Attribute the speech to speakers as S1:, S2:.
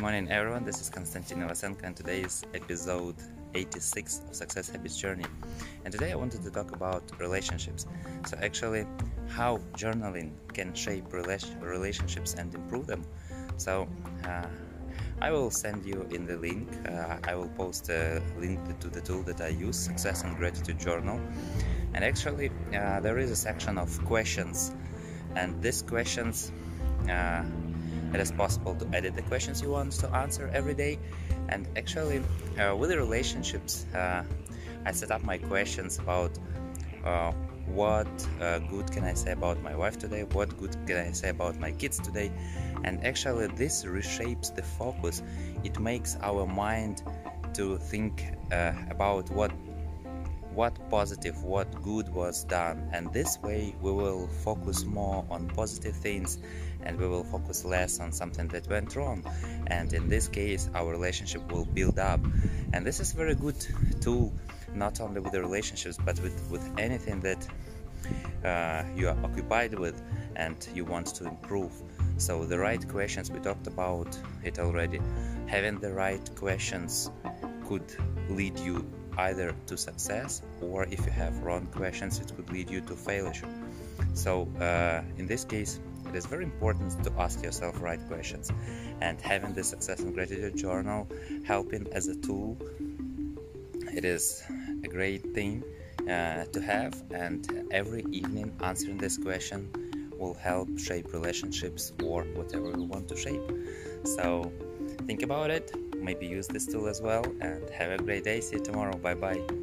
S1: Good morning, everyone. This is Konstantin Novasenko, and today is episode 86 of Success Habits Journey. And today I wanted to talk about relationships. So, actually, how journaling can shape relationships and improve them. So, uh, I will send you in the link. Uh, I will post a link to the tool that I use, Success and Gratitude Journal. And actually, uh, there is a section of questions, and these questions uh, it is possible to edit the questions you want to answer every day. And actually uh, with the relationships uh, i set up my questions about uh, what uh, good can i say about my wife today? What good can i say about my kids today? And actually this reshapes the focus. It makes our mind to think uh, about what what positive, what good was done, and this way we will focus more on positive things and we will focus less on something that went wrong. And in this case, our relationship will build up. And this is very good tool not only with the relationships but with, with anything that uh, you are occupied with and you want to improve. So, the right questions, we talked about it already. Having the right questions could lead you either to success or if you have wrong questions it could lead you to failure. So uh, in this case it is very important to ask yourself right questions. And having the success and gratitude journal helping as a tool it is a great thing uh, to have. And every evening answering this question will help shape relationships or whatever you want to shape. So think about it maybe use this tool as well and have a great day. See you tomorrow. Bye bye